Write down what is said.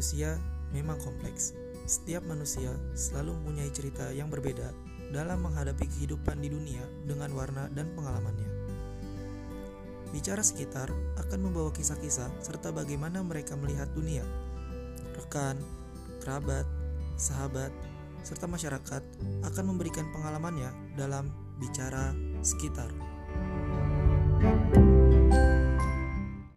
manusia memang kompleks. Setiap manusia selalu mempunyai cerita yang berbeda dalam menghadapi kehidupan di dunia dengan warna dan pengalamannya. Bicara sekitar akan membawa kisah-kisah serta bagaimana mereka melihat dunia. Rekan, kerabat, sahabat, serta masyarakat akan memberikan pengalamannya dalam bicara sekitar.